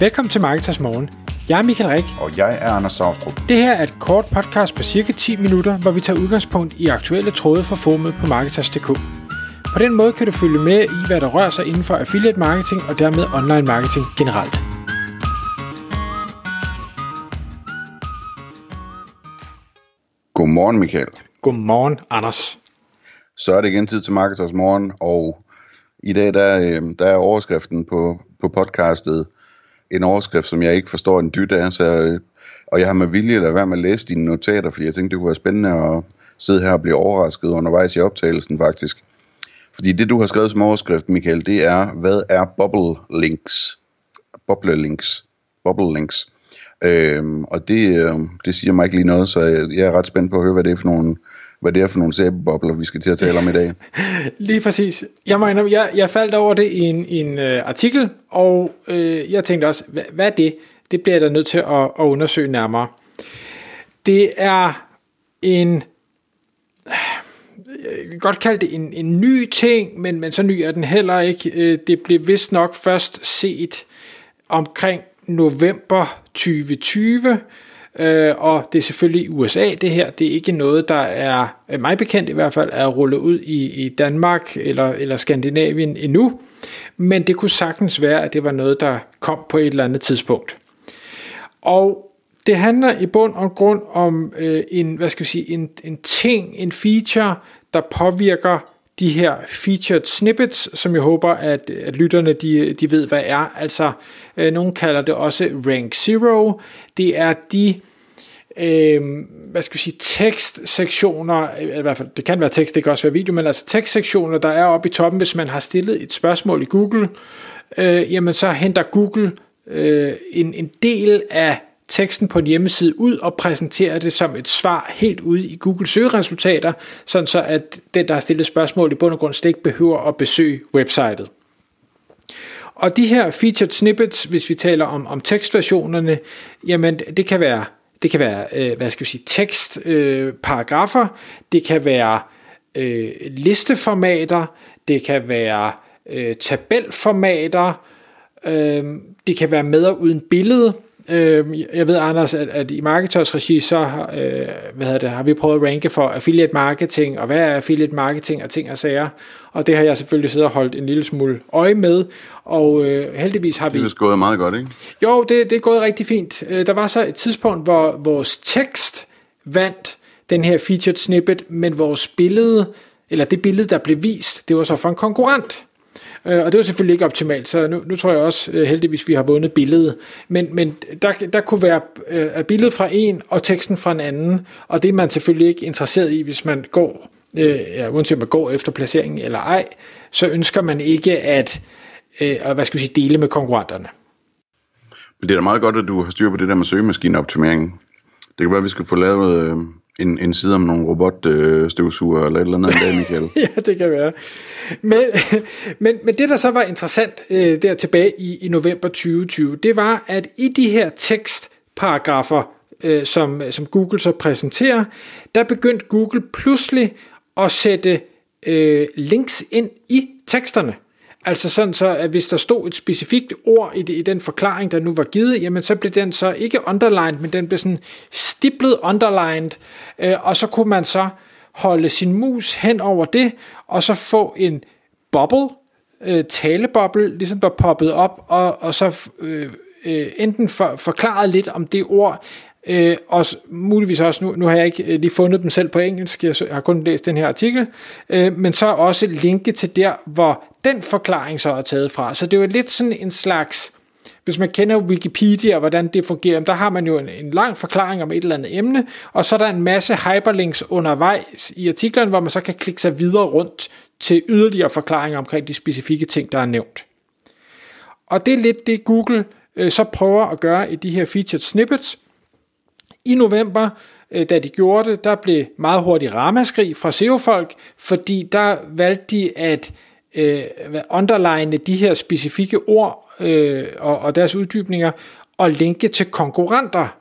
Velkommen til Marketers Morgen. Jeg er Michael Rik. Og jeg er Anders Saustrup. Det her er et kort podcast på cirka 10 minutter, hvor vi tager udgangspunkt i aktuelle tråde fra formet på Marketers.dk. På den måde kan du følge med i, hvad der rører sig inden for affiliate marketing og dermed online marketing generelt. Godmorgen, Michael. Godmorgen, Anders. Så er det igen tid til Marketers Morgen, og i dag der, øh, der er overskriften på, på podcastet en overskrift, som jeg ikke forstår en dyt af, så, øh, og jeg har med vilje lavet være med at læse dine notater, fordi jeg tænkte, det kunne være spændende at sidde her og blive overrasket undervejs i optagelsen faktisk. Fordi det, du har skrevet som overskrift, Michael, det er, hvad er bubble links? Bubble links. Bubble links. Øhm, og det, øh, det siger mig ikke lige noget, så jeg, jeg er ret spændt på at høre, hvad det er for nogle, hvad det er for nogle sæbebobler, vi skal til at tale om i dag. Lige præcis. Jeg, mener, jeg, jeg faldt over det i en, en øh, artikel, og øh, jeg tænkte også, hvad, hvad er det? Det bliver jeg da nødt til at, at undersøge nærmere. Det er en, øh, jeg kan godt kalde det en, en ny ting, men, men så ny er den heller ikke. Øh, det blev vist nok først set omkring november 2020, Øh, og det er selvfølgelig i USA det her, det er ikke noget, der er, øh, mig bekendt i hvert fald, er rullet ud i, i Danmark eller, eller Skandinavien endnu, men det kunne sagtens være, at det var noget, der kom på et eller andet tidspunkt. Og det handler i bund og grund om øh, en, hvad skal vi sige, en, en ting, en feature, der påvirker de her featured snippets, som jeg håber, at, at lytterne de, de ved, hvad er. Altså, øh, nogen kalder det også rank zero. Det er de øh, hvad skal vi sige, tekstsektioner, øh, i hvert fald, det kan være tekst, det kan også være video, men altså tekstsektioner, der er oppe i toppen, hvis man har stillet et spørgsmål i Google, øh, jamen så henter Google øh, en, en del af teksten på en hjemmeside ud og præsenterer det som et svar helt ude i Google søgeresultater, sådan så at den, der har stillet spørgsmål i bund og grund slet ikke behøver at besøge websitet. Og de her featured snippets, hvis vi taler om, om tekstversionerne, jamen det kan være, det kan være øh, hvad skal vi sige, tekstparagrafer, øh, det kan være øh, listeformater, det kan være øh, tabelformater, øh, det kan være med og uden billede, Øh, jeg ved, Anders, at, at i Marketers regi, så øh, hvad hedder det, har vi prøvet at ranke for affiliate marketing, og hvad er affiliate marketing og ting og sager. Og det har jeg selvfølgelig siddet og holdt en lille smule øje med, og øh, heldigvis har vi... Det er gået meget godt, ikke? Jo, det, det er gået rigtig fint. Øh, der var så et tidspunkt, hvor vores tekst vandt den her featured snippet, men vores billede, eller det billede, der blev vist, det var så for en konkurrent. Øh, og det var selvfølgelig ikke optimalt, så nu, nu tror jeg også øh, heldigvis, vi har vundet billedet. Men, men der, der kunne være øh, billedet fra en og teksten fra en anden, og det er man selvfølgelig ikke interesseret i, hvis man går, øh, ja, uanset om man går efter placeringen eller ej, så ønsker man ikke at, øh, hvad skal vi sige, dele med konkurrenterne. Men det er da meget godt, at du har styr på det der med søgemaskineoptimering. Det kan være, at vi skal få lavet øh, en, en side om nogle robotstøvsuger øh, eller et eller andet dag, Michael. ja, det kan være. Men, men, men det, der så var interessant øh, der tilbage i, i november 2020, det var, at i de her tekstparagrafer, øh, som, som Google så præsenterer, der begyndte Google pludselig at sætte øh, links ind i teksterne. Altså sådan så, at hvis der stod et specifikt ord i, det, i den forklaring, der nu var givet, jamen så blev den så ikke underlined, men den blev sådan stiplet underlined, øh, og så kunne man så holde sin mus hen over det, og så få en bubble, øh, taleboble, ligesom der poppede op, og, og så øh, øh, enten for, forklaret lidt om det ord, Øh, og muligvis også, nu, nu har jeg ikke øh, lige fundet dem selv på engelsk, jeg har kun læst den her artikel, øh, men så også linke til der, hvor den forklaring så er taget fra. Så det er jo lidt sådan en slags, hvis man kender Wikipedia og hvordan det fungerer, der har man jo en, en lang forklaring om et eller andet emne, og så er der en masse hyperlinks undervejs i artiklen, hvor man så kan klikke sig videre rundt til yderligere forklaringer omkring de specifikke ting, der er nævnt. Og det er lidt det, Google øh, så prøver at gøre i de her featured snippets, i november, øh, da de gjorde det, der blev meget hurtigt ramaskrig fra SEO-folk, fordi der valgte de at øh, underline de her specifikke ord øh, og, og deres uddybninger og linke til konkurrenter.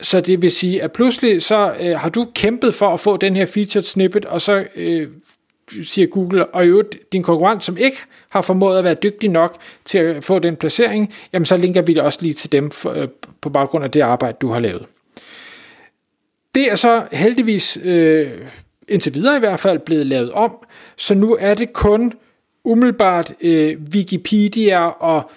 Så det vil sige, at pludselig så øh, har du kæmpet for at få den her featured snippet, og så øh, siger Google, og i øvrigt din konkurrent, som ikke har formået at være dygtig nok til at få den placering, jamen så linker vi det også lige til dem for, øh, på baggrund af det arbejde, du har lavet. Det er så heldigvis, øh, indtil videre i hvert fald, blevet lavet om, så nu er det kun umiddelbart øh, Wikipedia og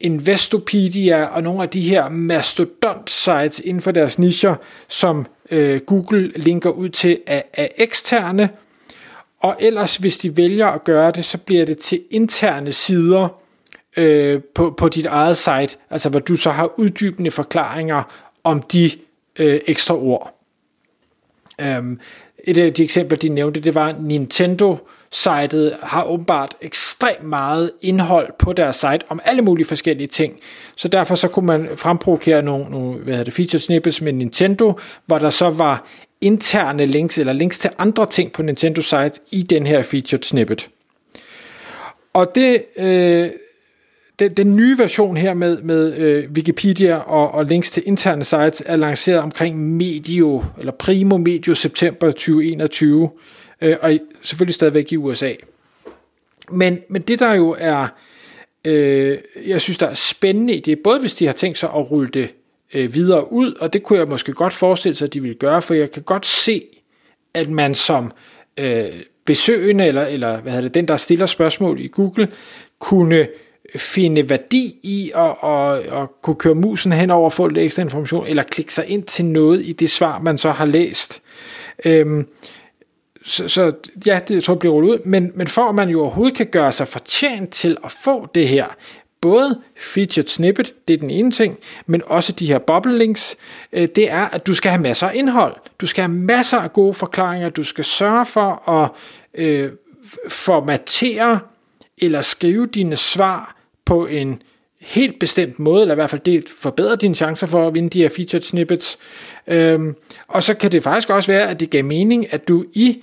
Investopedia og nogle af de her mastodont-sites inden for deres nischer, som øh, Google linker ud til af, af eksterne, og ellers hvis de vælger at gøre det, så bliver det til interne sider øh, på, på dit eget site, altså hvor du så har uddybende forklaringer om de øh, ekstra ord. Um, et af de eksempler, de nævnte, det var Nintendo sitet har åbenbart ekstremt meget indhold på deres site om alle mulige forskellige ting. Så derfor så kunne man fremprovokere nogle, nogle hvad hedder det, feature snippets med Nintendo, hvor der så var interne links eller links til andre ting på Nintendo site i den her featured snippet. Og det, øh, den, den nye version her med, med øh, Wikipedia og, og links til interne sites er lanceret omkring medio, eller primo medio september 2021, øh, og selvfølgelig stadigvæk i USA. Men, men det der jo er, øh, jeg synes der er spændende i det, både hvis de har tænkt sig at rulle det øh, videre ud, og det kunne jeg måske godt forestille sig, at de vil gøre, for jeg kan godt se, at man som øh, besøgende, eller, eller hvad hedder det, den der stiller spørgsmål i Google, kunne finde værdi i at, at, at kunne køre musen hen over og få lidt ekstra information, eller klikke sig ind til noget i det svar, man så har læst. Øhm, så, så ja, det tror jeg bliver rullet ud, men, men for at man jo overhovedet kan gøre sig fortjent til at få det her, både featured snippet, det er den ene ting, men også de her bubble links, øh, det er, at du skal have masser af indhold. Du skal have masser af gode forklaringer. Du skal sørge for at øh, formatere eller skrive dine svar på en helt bestemt måde, eller i hvert fald det forbedrer dine chancer for at vinde de her featured snippets. Øhm, og så kan det faktisk også være, at det gav mening, at du i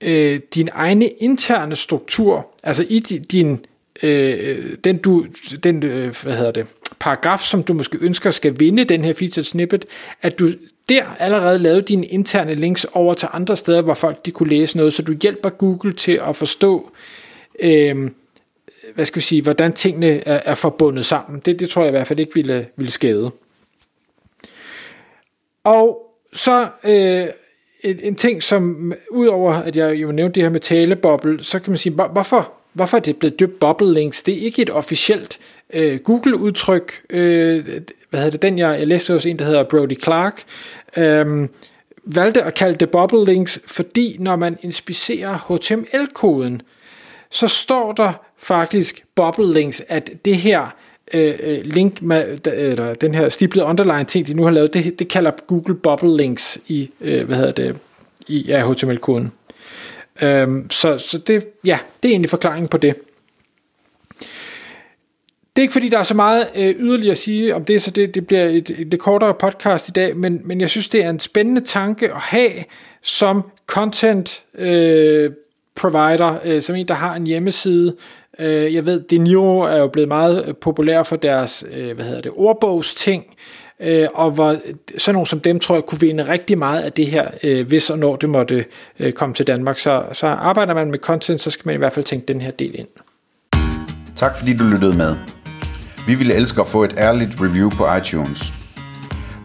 øh, din egne interne struktur, altså i din, øh, den, du, den øh, hvad hedder det, paragraf, som du måske ønsker skal vinde den her featured snippet, at du der allerede lavede dine interne links over til andre steder, hvor folk de kunne læse noget, så du hjælper Google til at forstå, øh, hvad skal vi sige, hvordan tingene er, er forbundet sammen. Det, det tror jeg i hvert fald ikke ville, ville skade. Og så øh, en, en ting, som udover at jeg jo nævnte det her med taleboble, så kan man sige, hvorfor, hvorfor er det blevet døbt bubble links? Det er ikke et officielt øh, Google-udtryk. Øh, hvad hedder det? Den jeg, jeg læste hos en, der hedder Brody Clark. Øh, valgte at kalde det bubble links, fordi når man inspicerer HTML-koden, så står der faktisk bubble links, at det her øh, øh link med, eller den her stiplede underline ting, de nu har lavet, det, det kalder Google bubble links i, øh, hvad hedder det, i ja, HTML-koden. Øhm, så, så det, ja, det er egentlig forklaringen på det. Det er ikke fordi, der er så meget øh, yderligere at sige om det, så det, det bliver et, et lidt kortere podcast i dag, men, men jeg synes, det er en spændende tanke at have som content øh, provider, øh, som en, der har en hjemmeside. Øh, jeg ved, Deniro er jo blevet meget øh, populær for deres, øh, hvad hedder det, ordbogsting, øh, og hvor sådan nogle som dem, tror jeg, kunne vinde rigtig meget af det her, øh, hvis og når det måtte øh, komme til Danmark. Så, så arbejder man med content, så skal man i hvert fald tænke den her del ind. Tak fordi du lyttede med. Vi ville elske at få et ærligt review på iTunes.